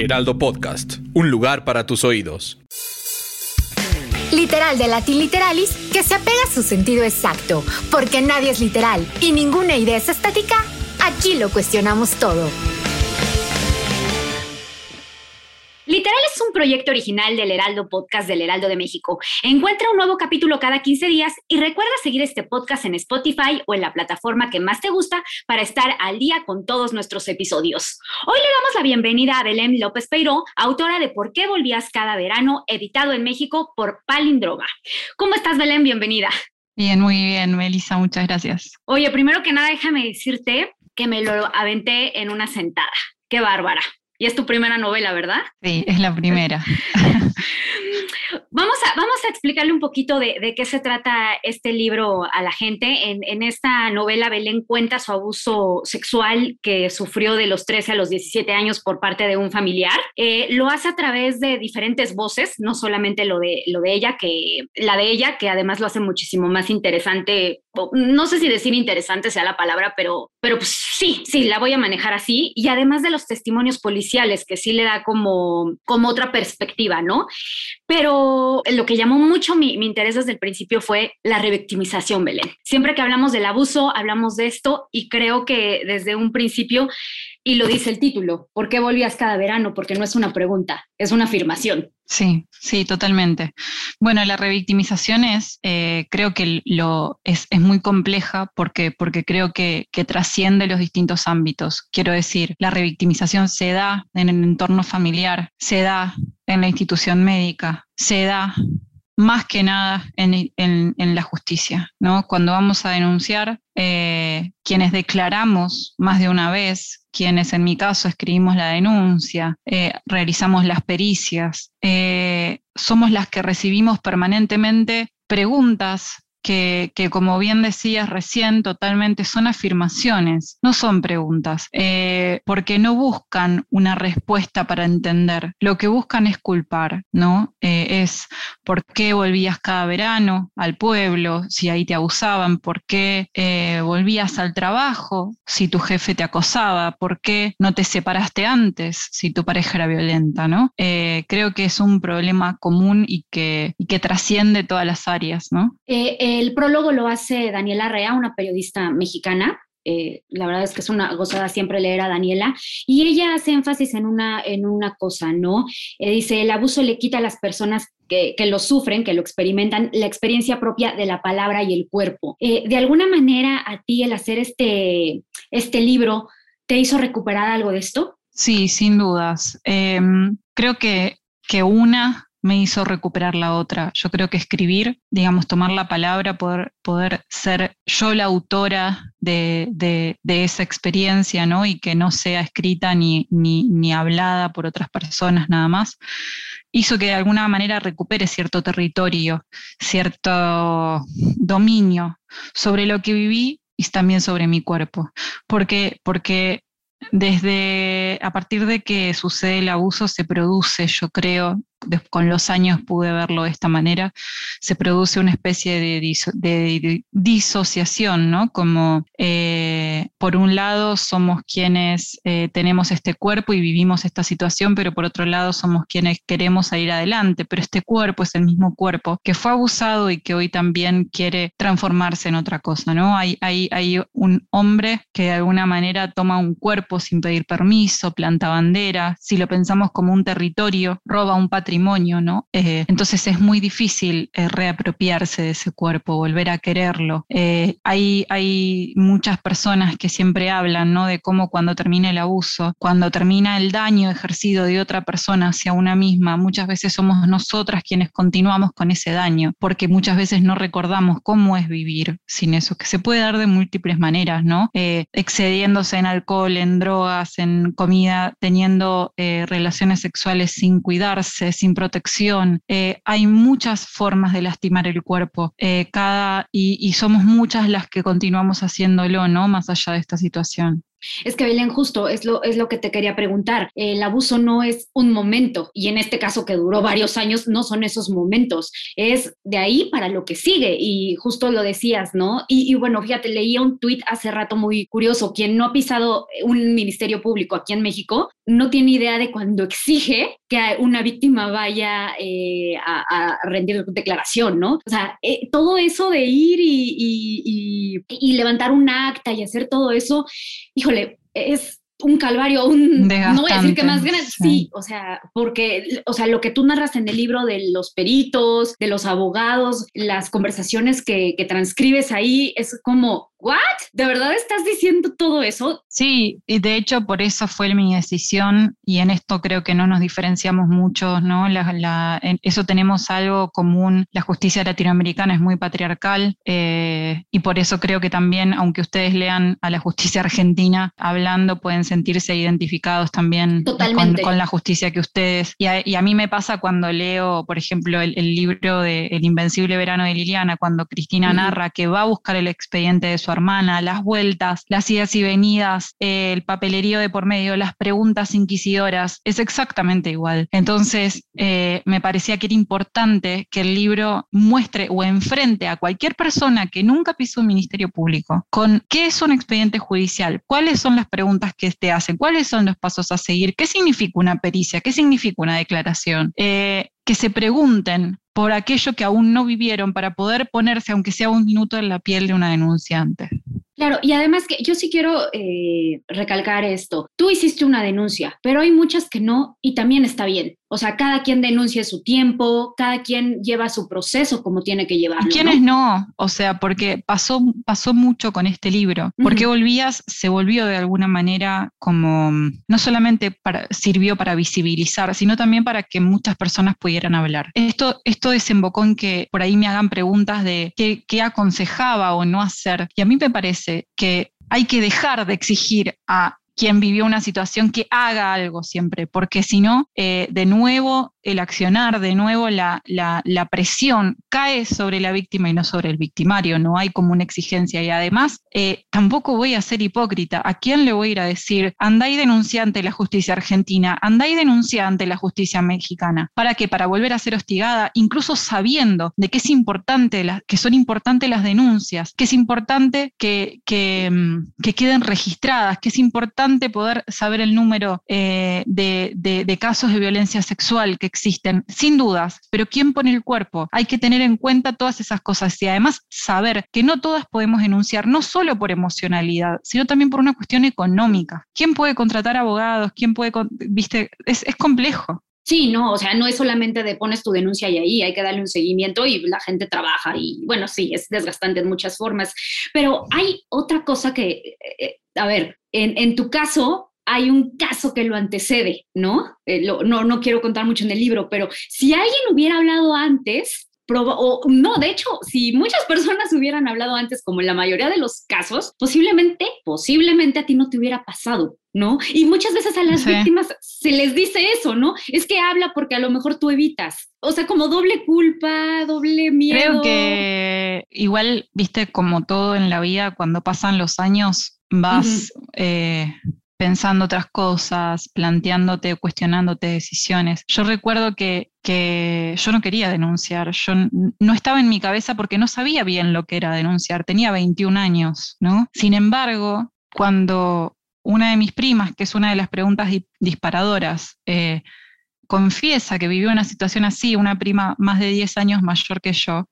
Heraldo Podcast, un lugar para tus oídos. Literal de Latin Literalis, que se apega a su sentido exacto, porque nadie es literal y ninguna idea es estática, aquí lo cuestionamos todo. Es un proyecto original del Heraldo Podcast del Heraldo de México. Encuentra un nuevo capítulo cada 15 días y recuerda seguir este podcast en Spotify o en la plataforma que más te gusta para estar al día con todos nuestros episodios. Hoy le damos la bienvenida a Belén López Peiró, autora de Por qué volvías cada verano, editado en México por Palindroga. ¿Cómo estás, Belén? Bienvenida. Bien, muy bien, Melissa, muchas gracias. Oye, primero que nada, déjame decirte que me lo aventé en una sentada. Qué bárbara. Y es tu primera novela, ¿verdad? Sí, es la primera. vamos, a, vamos a explicarle un poquito de, qué se trata este libro a la gente. En, esta novela, Belén cuenta su abuso sexual que sufrió de los 13 a los 17 años por parte de un familiar. Eh, lo hace a través de diferentes voces, no solamente lo de, lo de ella, que la de ella, que además lo hace muchísimo más interesante. No sé si decir interesante sea la palabra, pero, pero pues sí, sí, la voy a manejar así. Y además de los testimonios policiales, que sí le da como, como otra perspectiva, ¿no? Pero lo que llamó mucho mi, interés desde el principio fue la revictimización, Belén. Siempre que hablamos del abuso, hablamos de esto y creo que desde un principio y lo dice el título. ¿Por qué volvías cada verano? Porque no es una pregunta, es una afirmación. Sí, sí, totalmente. Bueno, la revictimización es, eh, creo que lo, es, muy compleja porque, porque creo que, que, trasciende los distintos ámbitos. Quiero decir, la revictimización se da en el entorno familiar, se da en la institución médica, se da más que nada en, la justicia. ¿no? Cuando vamos a denunciar, eh, quienes declaramos más de una vez, quienes en mi caso escribimos la denuncia, eh, realizamos las pericias, eh, somos las que recibimos permanentemente preguntas que, como bien decías recién, totalmente son afirmaciones, no son preguntas, eh, porque no buscan una respuesta para entender, lo que buscan es culpar, ¿no? Eh, es por qué volvías cada verano al pueblo, si ahí te abusaban, por qué eh, volvías al trabajo, si tu jefe te acosaba, por qué no te separaste antes, si tu pareja era violenta, ¿no? creo que es un problema común y que, y que trasciende todas las áreas, ¿no? El prólogo lo hace Daniela Rea, una periodista mexicana. Eh, la verdad es que es una gozada siempre leer a Daniela, y ella hace énfasis en una, en una cosa, ¿no? Eh, dice, el abuso le quita a las personas que, lo sufren, que lo experimentan, la experiencia propia de la palabra y el cuerpo. Eh, de alguna manera, a ti el hacer este, este libro, ¿te hizo recuperar algo de esto? Sí, sin dudas. Em, creo que, que una me hizo recuperar la otra. Yo creo que escribir, digamos, tomar la palabra, poder, poder ser yo la autora de, de, esa experiencia, ¿no? Y que no sea escrita ni, ni, ni hablada por otras personas nada más, hizo que de alguna manera recupere cierto territorio, cierto dominio sobre lo que viví y también sobre mi cuerpo. Porque, porque desde a partir de que sucede el abuso se produce, yo creo, con los años pude verlo de esta manera, se produce una especie de, disociación, ¿no? Como eh, por un lado somos quienes eh, tenemos este cuerpo y vivimos esta situación, pero por otro lado somos quienes queremos salir adelante, pero este cuerpo es el mismo cuerpo que fue abusado y que hoy también quiere transformarse en otra cosa, ¿no? Hay, hay, hay un hombre que de alguna manera toma un cuerpo sin pedir permiso, planta bandera, si lo pensamos como un territorio, roba un patio ¿no? Eh, entonces es muy difícil eh, reapropiarse de ese cuerpo, volver a quererlo. Eh, hay, hay muchas personas que siempre hablan, ¿no? De cómo cuando termina el abuso, cuando termina el daño ejercido de otra persona hacia una misma, muchas veces somos nosotras quienes continuamos con ese daño, porque muchas veces no recordamos cómo es vivir sin eso, que se puede dar de múltiples maneras, ¿no? excediéndose en alcohol, en drogas, en comida, teniendo relaciones sexuales sin cuidarse, sin protección. Eh, hay muchas formas de lastimar el cuerpo eh, cada, y, y somos muchas las que continuamos haciéndolo, ¿no? Más allá de esta situación. Es que Belén, justo es lo, es lo que te quería preguntar. El abuso no es un momento y en este caso que duró varios años, no son esos momentos, es de ahí para lo que sigue y justo lo decías, ¿no? Y, bueno, fíjate, leía un tuit hace rato muy curioso, quien no ha pisado un ministerio público aquí en México no tiene idea de cuando exige que una víctima vaya eh, a, rendir declaración, ¿no? O sea, eh, todo eso de ir y, y levantar un acta y hacer todo eso, híjole, es un calvario, un no voy a decir que más grande, sí. o sea, porque o sea, lo que tú narras en el libro de los peritos, de los abogados, las conversaciones que, que transcribes ahí es como ¿What? ¿De verdad estás diciendo todo eso? Sí, y de hecho por eso fue mi decisión y en esto creo que no nos diferenciamos mucho, ¿no? en eso tenemos algo común. La justicia latinoamericana es muy patriarcal eh, y por eso creo que también, aunque ustedes lean a la justicia argentina hablando, pueden sentirse identificados también con, la justicia que ustedes. Y a, mí me pasa cuando leo, por ejemplo, el, libro de El Invencible Verano de Liliana, cuando Cristina narra que va a buscar el expediente de su hermana, las vueltas, las idas y venidas, el papelerío de por medio, las preguntas inquisidoras, es exactamente igual. Entonces, eh, me parecía que era importante que el libro muestre o enfrente a cualquier persona que nunca pisó un ministerio público con qué es un expediente judicial, cuáles son las preguntas que te hacen, cuáles son los pasos a seguir, qué significa una pericia, qué significa una declaración. Eh, que se pregunten por aquello que aún no vivieron para poder ponerse, aunque sea un minuto, en la piel de una denunciante. Claro, y además que yo sí quiero eh, recalcar esto. Tú hiciste una denuncia, pero hay muchas que no y también está bien. O sea, cada quien denuncia su tiempo, cada quien lleva su proceso como tiene que llevarlo. ¿Quiénes no? O sea, porque pasó, pasó mucho con este libro. Porque volvías, se volvió de alguna manera como, no solamente para, sirvió para visibilizar, sino también para que muchas personas pudieran hablar. Esto, esto desembocó en que por ahí me hagan preguntas de qué, qué aconsejaba o no hacer. Y a mí me parece que hay que dejar de exigir a quien vivió una situación que haga algo siempre, porque si no, eh, de nuevo el accionar, de nuevo la, la, presión cae sobre la víctima y no sobre el victimario, no hay como una exigencia. Y además, eh, tampoco voy a ser hipócrita. ¿A quién le voy a ir a decir, anda y denuncia ante la justicia argentina, anda y denuncia ante la justicia mexicana? ¿Para qué? Para volver a ser hostigada, incluso sabiendo de que es importante, que son importantes las denuncias, que es importante que, que, mm, que queden registradas, que es importante poder saber el número eh, de, de, de casos de violencia sexual que existen, sin dudas, pero ¿quién pone el cuerpo? Hay que tener en cuenta todas esas cosas y además saber que no todas podemos denunciar, no solo por emocionalidad, sino también por una cuestión económica. ¿Quién puede contratar abogados? ¿Quién puede, viste, es, es complejo. Sí, no, o sea, no es solamente de pones tu denuncia y ahí hay que darle un seguimiento y la gente trabaja y bueno, sí, es desgastante en muchas formas, pero hay otra cosa que, eh, eh, a ver, en, en tu caso, hay un caso que lo antecede, ¿no? Eh, no, no quiero contar mucho en el libro, pero si alguien hubiera hablado antes, o no, de hecho, si muchas personas hubieran hablado antes, como en la mayoría de los casos, posiblemente, posiblemente a ti no te hubiera pasado, ¿no? Y muchas veces a las víctimas se les dice eso, ¿no? Es que habla porque a lo mejor tú evitas. O sea, como doble culpa, doble miedo. Creo que igual, viste, como todo en la vida, cuando pasan los años, vas pensando otras cosas, planteándote, cuestionándote decisiones. Yo recuerdo que, yo no quería denunciar, yo no estaba en mi cabeza porque no sabía bien lo que era denunciar, tenía 21 años, ¿no? Sin embargo, cuando una de mis primas, que es una de las preguntas disparadoras, eh, confiesa que vivió una situación así, una prima más de 10 años mayor que yo,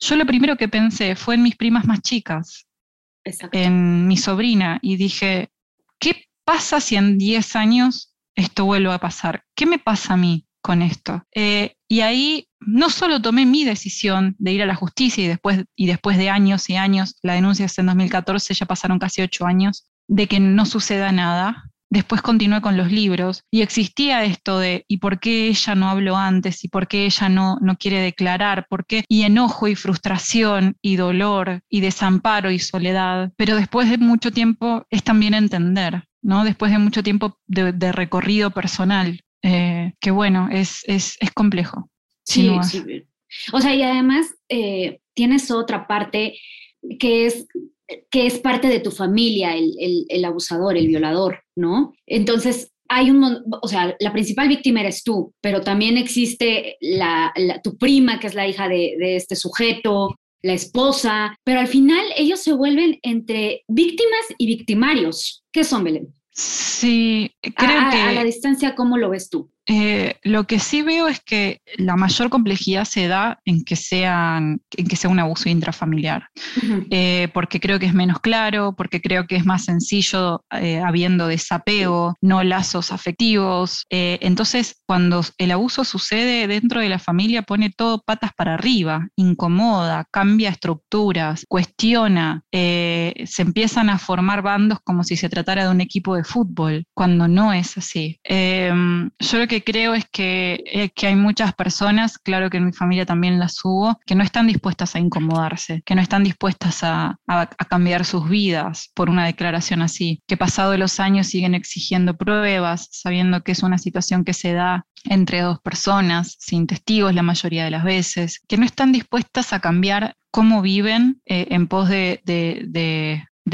yo lo primero que pensé fue en mis primas más chicas, en mi sobrina, y dije, ¿Qué pasa si en 10 años esto vuelve a pasar? ¿Qué me pasa a mí? con esto. Eh, y ahí no solo tomé mi decisión de ir a la justicia y después, y después de años y años, la denuncia es en 2014, ya pasaron casi ocho años, de que no suceda nada. Después continué con los libros y existía esto de ¿y por qué ella no habló antes? ¿Y por qué ella no, no quiere declarar? ¿Por qué? Y enojo y frustración y dolor y desamparo y soledad. Pero después de mucho tiempo es también entender, ¿no? Después de mucho tiempo de, recorrido personal, eh, que bueno, es, es, es complejo. Sí, sí. O sea, y además eh, tienes otra parte que es que es parte de tu familia, el, abusador, el violador, ¿no? Entonces, hay un, o sea, la principal víctima eres tú, pero también existe la, tu prima, que es la hija de, de, este sujeto, la esposa, pero al final ellos se vuelven entre víctimas y victimarios. ¿Qué son, Belén? Sí, creo que... A la distancia, ¿cómo lo ves tú? Eh, lo que sí veo es que la mayor complejidad se da en que, sean, en que sea un abuso intrafamiliar, eh, porque creo que es menos claro, porque creo que es más sencillo eh, habiendo desapego, no lazos afectivos. entonces, cuando el abuso sucede dentro de la familia, pone todo patas para arriba, incomoda, cambia estructuras, cuestiona, se empiezan a formar bandos como si se tratara de un equipo de fútbol, cuando no es así. yo lo que creo es que, eh, que hay muchas personas, claro que en mi familia también las hubo, que no están dispuestas a incomodarse, que no están dispuestas a, cambiar sus vidas por una declaración así, que pasado los años siguen exigiendo pruebas, sabiendo que es una situación que se da entre dos personas, sin testigos la mayoría de las veces, que no están dispuestas a cambiar cómo viven eh, en pos de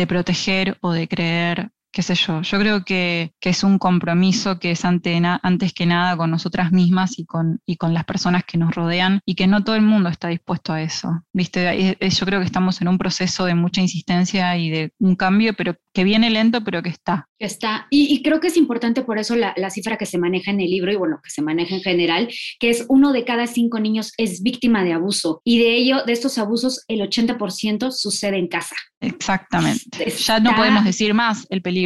proteger o de creer qué sé yo, yo creo que, es un compromiso que es ante antes que nada con nosotras mismas y con, y con las personas que nos rodean y que no todo el mundo está dispuesto a eso. ¿Viste? Yo creo que estamos en un proceso de mucha insistencia y de un cambio, pero que viene lento, pero que está. Está. Y, creo que es importante por eso la, la, cifra que se maneja en el libro y bueno, que se maneja en general, que es uno de cada cinco niños es víctima de abuso. Y de ello, de estos abusos, el 80% sucede en casa. Exactamente. Ya no podemos decir más el peligro.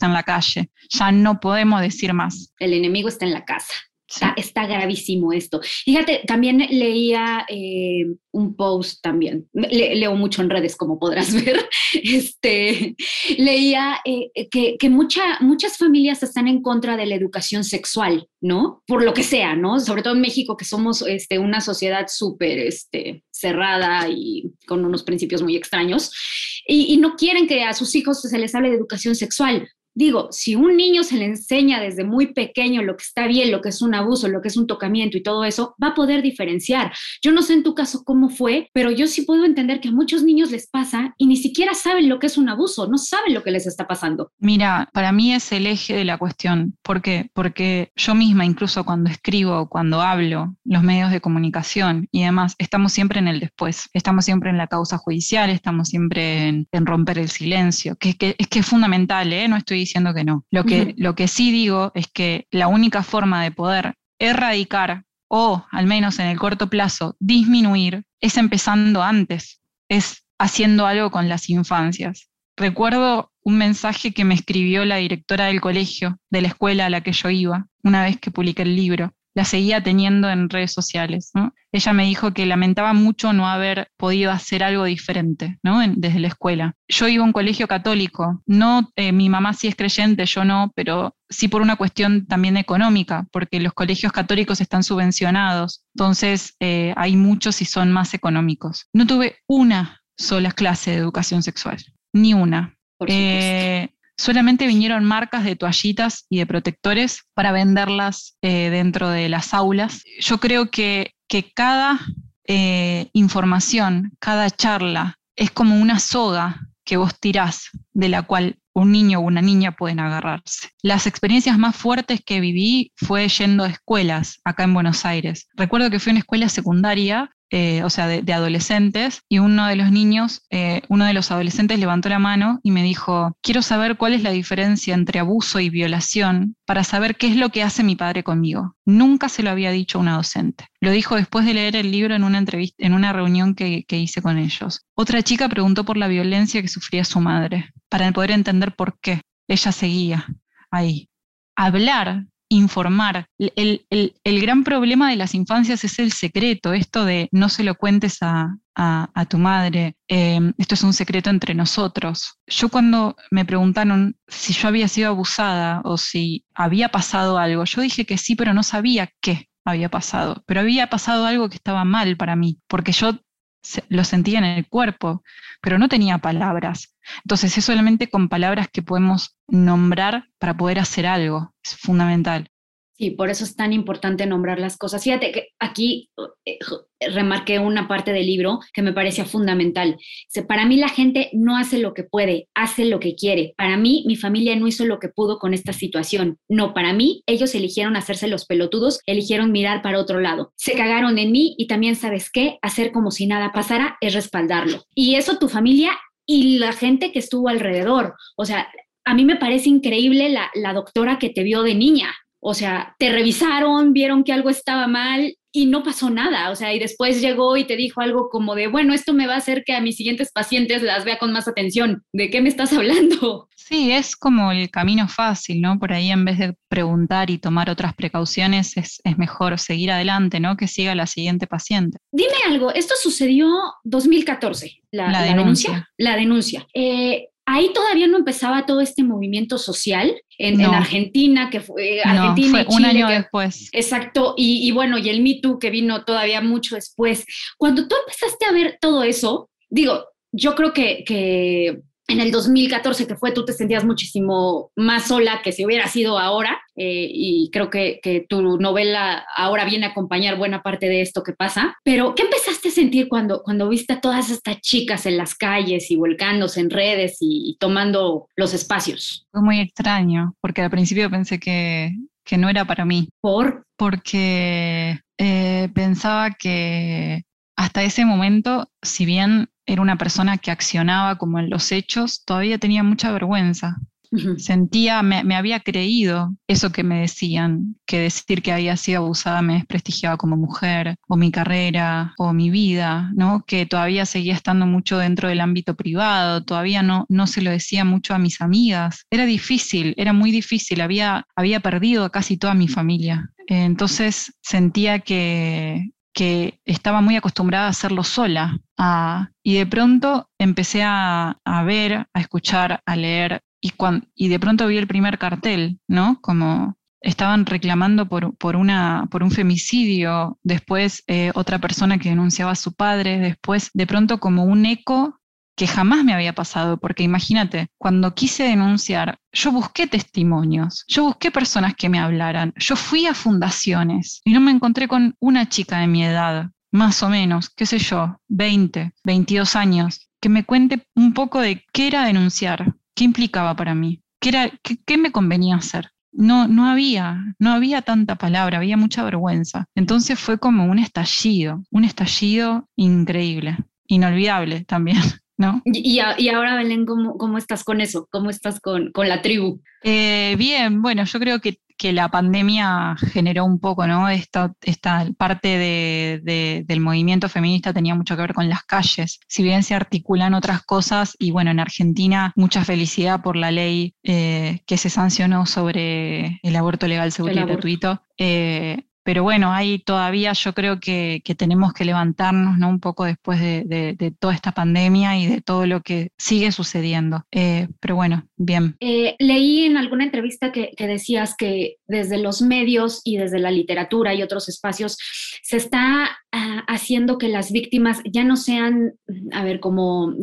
Está en la calle. Ya no podemos decir más. El enemigo está en la casa. Está, gravísimo esto. Fíjate, también leía eh, un post también, leo mucho en redes como podrás ver, este, leía eh, que, que muchas familias están en contra de la educación sexual, ¿no? Por lo que sea, ¿no? Sobre todo en México, que somos este, una sociedad súper este, cerrada y con unos principios muy extraños, y, y no quieren que a sus hijos se les hable de educación sexual. Digo, si un niño se le enseña desde muy pequeño lo que está bien, lo que es un abuso, lo que es un tocamiento y todo eso, va a poder diferenciar. Yo no sé en tu caso cómo fue, pero yo sí puedo entender que a muchos niños les pasa y ni siquiera saben lo que es un abuso, no saben lo que les está pasando. Mira, para mí es el eje de la cuestión. ¿Por qué? Porque yo misma, incluso cuando escribo, cuando hablo, los medios de comunicación y demás, estamos siempre en el después, estamos siempre en la causa judicial, estamos siempre en, romper el silencio, que, es que es fundamental, ¿eh? No estoy diciendo que no. Lo que, lo que sí digo es que la única forma de poder erradicar o al menos en el corto plazo disminuir es empezando antes, es haciendo algo con las infancias. Recuerdo un mensaje que me escribió la directora del colegio, de la escuela a la que yo iba, una vez que publiqué el libro, la seguía teniendo en redes sociales. Ella me dijo que lamentaba mucho no haber podido hacer algo diferente ¿no? desde la escuela. Yo iba a un colegio católico, no, eh, mi mamá sí es creyente, yo no, pero sí por una cuestión también económica, porque los colegios católicos están subvencionados, entonces eh, hay muchos y son más económicos. No tuve una sola clase de educación sexual, ni una. Eh, solamente vinieron marcas de toallitas y de protectores para venderlas eh, dentro de las aulas. Yo creo que, que cada información, cada charla es como una soga que vos tirás, de la cual un niño o una niña pueden agarrarse. Las experiencias más fuertes que viví fue yendo a escuelas acá en Buenos Aires. Recuerdo que fui a una escuela secundaria eh, o sea, de, adolescentes, y uno de los niños, eh, uno de los adolescentes levantó la mano y me dijo, quiero saber cuál es la diferencia entre abuso y violación para saber qué es lo que hace mi padre conmigo. Nunca se lo había dicho a una docente. Lo dijo después de leer el libro en una entrevista, en una reunión que, que hice con ellos. Otra chica preguntó por la violencia que sufría su madre, para poder entender por qué ella seguía ahí. Hablar informar. El, gran problema de las infancias es el secreto, esto de no se lo cuentes a, tu madre, em, esto es un secreto entre nosotros. Yo cuando me preguntaron si yo había sido abusada o si había pasado algo, yo dije que sí, pero no sabía qué había pasado, pero había pasado algo que estaba mal para mí, porque yo lo sentía en el cuerpo, pero no tenía palabras. Entonces es solamente con palabras que podemos nombrar para poder hacer algo. Es fundamental. Sí, por eso es tan importante nombrar las cosas. Fíjate que aquí eh, remarqué una parte del libro que me parecía fundamental. Para mí la gente no hace lo que puede, hace lo que quiere. Para mí mi familia no hizo lo que pudo con esta situación. No, para mí ellos eligieron hacerse los pelotudos, eligieron mirar para otro lado. Se cagaron en mí y también sabes qué, hacer como si nada pasara es respaldarlo. Y eso tu familia y la gente que estuvo alrededor. O sea, a mí me parece increíble la, la doctora que te vio de niña. O sea, te revisaron, vieron que algo estaba mal y no pasó nada. O sea, y después llegó y te dijo algo como de, bueno, esto me va a hacer que a mis siguientes pacientes las vea con más atención. ¿De qué me estás hablando? Sí, es como el camino fácil, ¿no? Por ahí en vez de preguntar y tomar otras precauciones, es, mejor seguir adelante, ¿no? Que siga la siguiente paciente. Dime algo, esto sucedió 2014, la, denuncia. La denuncia. Eh, ahí todavía no empezaba todo este movimiento social en, Argentina, que fue Argentina un año después. Exacto, y, bueno, y el Me Too que vino todavía mucho después. Cuando tú empezaste a ver todo eso, digo, yo creo que, que en el 2014 que fue, tú te sentías muchísimo más sola que si hubiera sido ahora. Eh, y creo que, que, tu novela ahora viene a acompañar buena parte de esto que pasa. Pero, ¿qué empezaste a sentir cuando, cuando viste a todas estas chicas en las calles y volcándose en redes y, tomando los espacios? Fue muy extraño, porque al principio pensé que, que no era para mí. ¿Por? Porque eh, pensaba que hasta ese momento, si bien era una persona que accionaba como en los hechos, todavía tenía mucha vergüenza. Sentía, me, había creído eso que me decían, que decir que había sido abusada me desprestigiaba como mujer, o mi carrera, o mi vida, ¿no? Que todavía seguía estando mucho dentro del ámbito privado, todavía no, no se lo decía mucho a mis amigas. Era difícil, era muy difícil, había, había perdido a casi toda mi familia. Entonces sentía que, que estaba muy acostumbrada a hacerlo sola. y de pronto empecé a, ver, a escuchar, a leer, y, y de pronto vi el primer cartel, ¿no? Como estaban reclamando por, por, una, por un femicidio, después eh, otra persona que denunciaba a su padre, después de pronto como un eco que jamás me había pasado, porque imagínate, cuando quise denunciar, yo busqué testimonios, yo busqué personas que me hablaran, yo fui a fundaciones y no me encontré con una chica de mi edad, más o menos, qué sé yo, 20, 22 años, que me cuente un poco de qué era denunciar, qué implicaba para mí, qué, era, qué, me convenía hacer. No, no había, no había tanta palabra, había mucha vergüenza. Entonces fue como un estallido, un estallido increíble, inolvidable también. Y, ahora, Belén, ¿cómo, estás con eso? ¿Cómo estás con, la tribu? Eh, bien, bueno, yo creo que, la pandemia generó un poco, ¿no? Esta, esta parte del movimiento feminista tenía mucho que ver con las calles. Si bien se articulan otras cosas, y bueno, en Argentina, mucha felicidad por la ley eh, que se sancionó sobre el aborto legal, seguro y gratuito. Eh, pero bueno, ahí todavía yo creo que, tenemos que levantarnos ¿no? un poco después de, toda esta pandemia y de todo lo que sigue sucediendo. Eh, pero bueno, bien. Eh, leí en alguna entrevista que, decías que desde los medios y desde la literatura y otros espacios se está ah, haciendo que las víctimas ya no sean, a ver, como,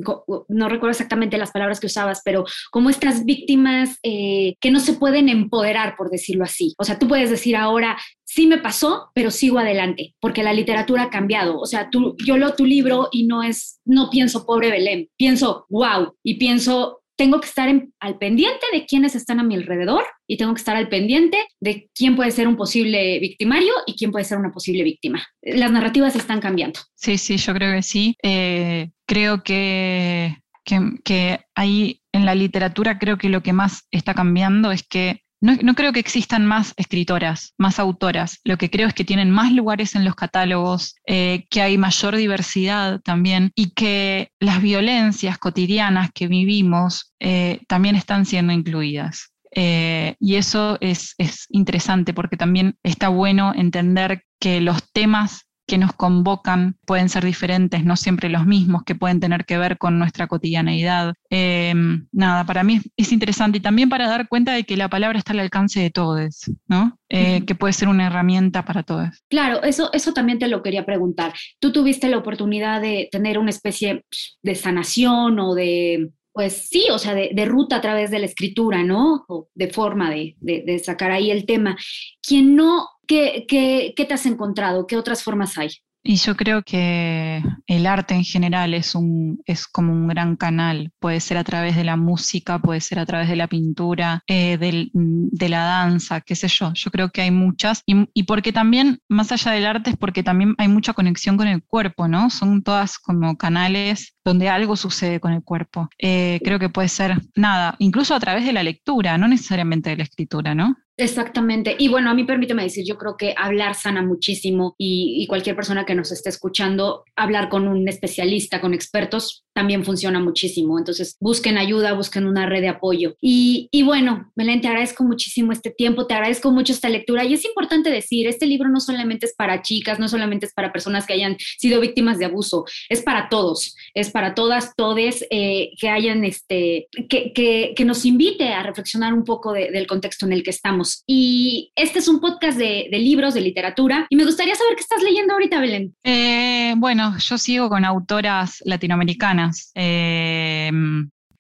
no recuerdo exactamente las palabras que usabas, pero como estas víctimas eh, que no se pueden empoderar, por decirlo así. O sea, tú puedes decir ahora, sí me pasó, pero sigo adelante, porque la literatura ha cambiado. O sea, tú, yo leo tu libro y no es, no pienso pobre Belén, pienso wow, y pienso tengo que estar al pendiente de quiénes están a mi alrededor y tengo que estar al pendiente de quién puede ser un posible victimario y quién puede ser una posible víctima. Las narrativas están cambiando. Sí, sí, yo creo que sí. Eh, creo que, que, que ahí en la literatura creo que lo que más está cambiando es que no, creo que existan más escritoras, más autoras. Lo que creo es que tienen más lugares en los catálogos, eh, que hay mayor diversidad también y que las violencias cotidianas que vivimos eh, también están siendo incluidas. Eh, y eso es, es interesante porque también está bueno entender que los temas que nos convocan pueden ser diferentes, no siempre los mismos, que pueden tener que ver con nuestra cotidianeidad. Em, nada, para mí es interesante y también para dar cuenta de que la palabra está al alcance de todos, ¿no? Eh, que puede ser una herramienta para todos. Claro, eso, eso también te lo quería preguntar. Tú tuviste la oportunidad de tener una especie de sanación o de pues sí, o sea, de, ruta a través de la escritura, ¿no? O de forma de, de sacar ahí el tema. Quien no ¿Qué, qué, qué te has encontrado? ¿Qué otras formas hay? Y yo creo que el arte en general es, un, es como un gran canal. Puede ser a través de la música, puede ser a través de la pintura, eh, de la danza, qué sé yo. Yo creo que hay muchas. Y, y, porque también, más allá del arte, es porque también hay mucha conexión con el cuerpo, ¿no? Son todas como canales donde algo sucede con el cuerpo. Eh, creo que puede ser nada, incluso a través de la lectura, no necesariamente de la escritura, ¿no? Exactamente. Y bueno, a mí permíteme decir, yo creo que hablar sana muchísimo y, cualquier persona que nos esté escuchando, hablar con un especialista, con expertos, también funciona muchísimo. Entonces, busquen ayuda, busquen una red de apoyo. Y, bueno, Belén, te agradezco muchísimo este tiempo, te agradezco mucho esta lectura. Y es importante decir, este libro no solamente es para chicas, no solamente es para personas que hayan sido víctimas de abuso, es para todos, es para todas, todes eh, que hayan, este, que, que, nos invite a reflexionar un poco del contexto en el que estamos. Y este es un podcast de, libros, de literatura. Y me gustaría saber qué estás leyendo ahorita, Belén. Eh, bueno, yo sigo con autoras latinoamericanas. Eh,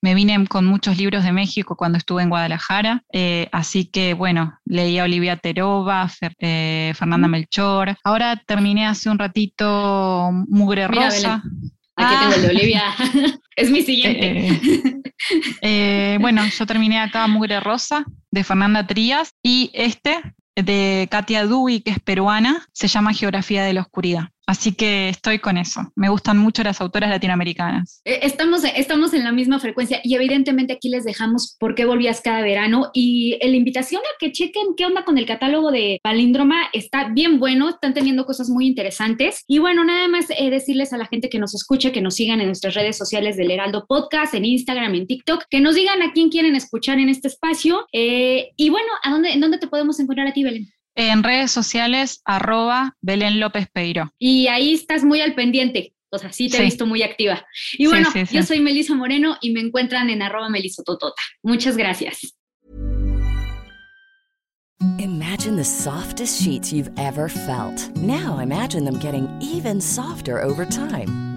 me vine con muchos libros de México cuando estuve en Guadalajara, eh, así que bueno, leí a Olivia Terova, Fernanda Melchor. Ahora terminé hace un ratito Mugre Rosa. Aquí tengo el de Olivia. es mi siguiente. bueno, yo terminé acá Mugre Rosa de Fernanda Trías y este de Katia Dewey, que es peruana, se llama Geografía de la Oscuridad. Así que estoy con eso. Me gustan mucho las autoras latinoamericanas. Eh, estamos, estamos en la misma frecuencia y evidentemente aquí les dejamos por qué volvías cada verano y la invitación a que chequen qué onda con el catálogo de Palíndroma está bien bueno, están teniendo cosas muy interesantes. Y bueno, nada más eh, decirles a la gente que nos escuche, que nos sigan en nuestras redes sociales del Heraldo Podcast, en Instagram, en TikTok, que nos digan a quién quieren escuchar en este espacio. Eh, y bueno, ¿a dónde, ¿en dónde te podemos encontrar a ti, Belén? En redes sociales, arroba Belén López Peiro. Y ahí estás muy al pendiente. O sea, sí te he visto muy activa. Y bueno, yo soy Melisa Moreno y me encuentran en arroba melisototota. Muchas gracias. Imagine the softest sheets you've ever felt. Now imagine them getting even softer over time.